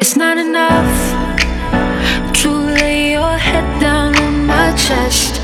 It's not enough. To lay your head down on my chest.